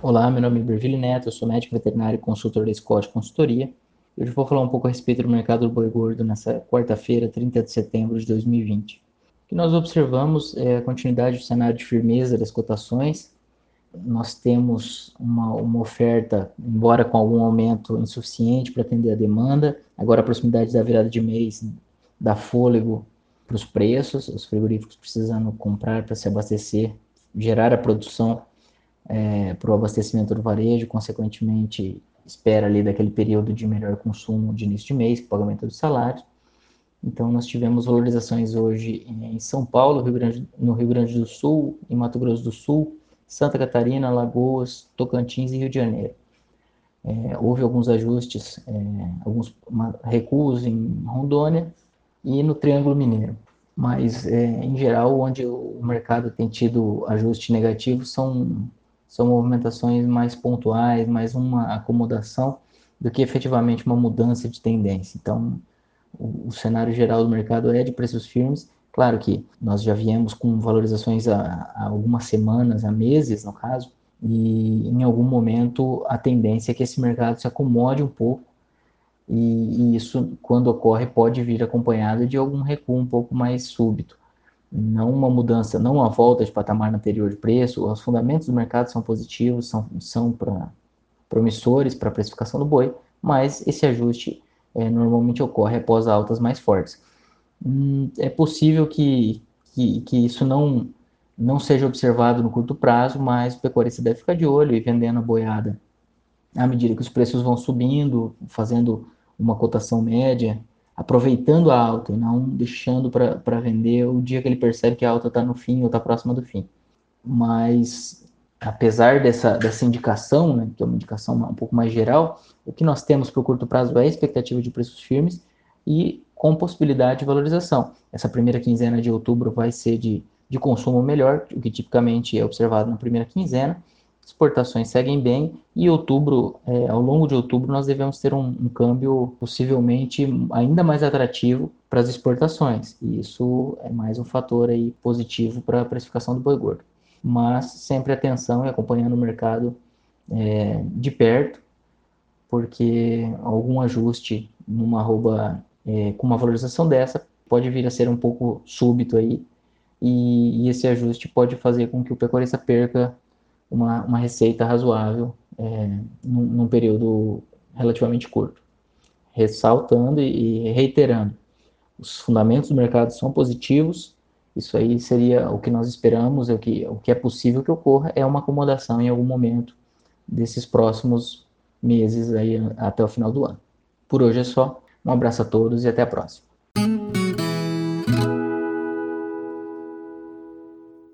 Olá, meu nome é Berville Neto, eu sou médico veterinário e consultor da Scott Consultoria. Hoje vou falar um pouco a respeito do mercado do boi gordo nessa quarta-feira, 30 de setembro de 2020. O que nós observamos é a continuidade do cenário de firmeza das cotações. Nós temos uma, uma oferta, embora com algum aumento insuficiente para atender a demanda, agora a proximidade da virada de mês dá fôlego para os preços, os frigoríficos precisando comprar para se abastecer, gerar a produção é, para o abastecimento do varejo, consequentemente espera ali daquele período de melhor consumo de início de mês, pagamento dos salários. Então nós tivemos valorizações hoje em São Paulo, Rio Grande, no Rio Grande do Sul, em Mato Grosso do Sul, Santa Catarina, Alagoas, Tocantins e Rio de Janeiro. É, houve alguns ajustes, é, alguns recuos em Rondônia e no Triângulo Mineiro. Mas, é, em geral, onde o mercado tem tido ajuste negativo são são movimentações mais pontuais, mais uma acomodação do que efetivamente uma mudança de tendência. Então, o, o cenário geral do mercado é de preços firmes. Claro que nós já viemos com valorizações há, há algumas semanas, há meses, no caso, e em algum momento a tendência é que esse mercado se acomode um pouco e, e, isso, quando ocorre, pode vir acompanhado de algum recuo um pouco mais súbito não uma mudança, não uma volta de patamar anterior de preço, os fundamentos do mercado são positivos, são, são pra, promissores para a precificação do boi, mas esse ajuste é, normalmente ocorre após altas mais fortes. Hum, é possível que, que, que, isso não, não seja observado no curto prazo, mas o pecuarista deve ficar de olho e vendendo a boiada à medida que os preços vão subindo, fazendo uma cotação média, aproveitando a alta e não deixando para vender o dia que ele percebe que a alta está no fim ou está próxima do fim. Mas, apesar dessa, dessa indicação, né, que é uma indicação um pouco mais geral, o que nós temos para o curto prazo é a expectativa de preços firmes e com possibilidade de valorização. Essa primeira quinzena de outubro vai ser de, de consumo melhor, o que tipicamente é observado na primeira quinzena, exportações seguem bem e outubro, é, ao longo de outubro, nós devemos ter um, um, câmbio possivelmente ainda mais atrativo para as exportações. E isso é mais um fator aí positivo para a precificação do boi gordo. Mas sempre atenção e acompanhando o mercado é, de perto, porque algum ajuste numa arroba é, com uma valorização dessa pode vir a ser um pouco súbito aí, e, e esse ajuste pode fazer com que o pecuarista perca uma, uma receita razoável é, num, num, período relativamente curto. Ressaltando e, reiterando, os fundamentos do mercado são positivos, isso aí seria o que nós esperamos, é o que, o que é possível que ocorra, é uma acomodação em algum momento desses próximos meses aí até o final do ano. Por hoje é só, um abraço a todos e até a próxima.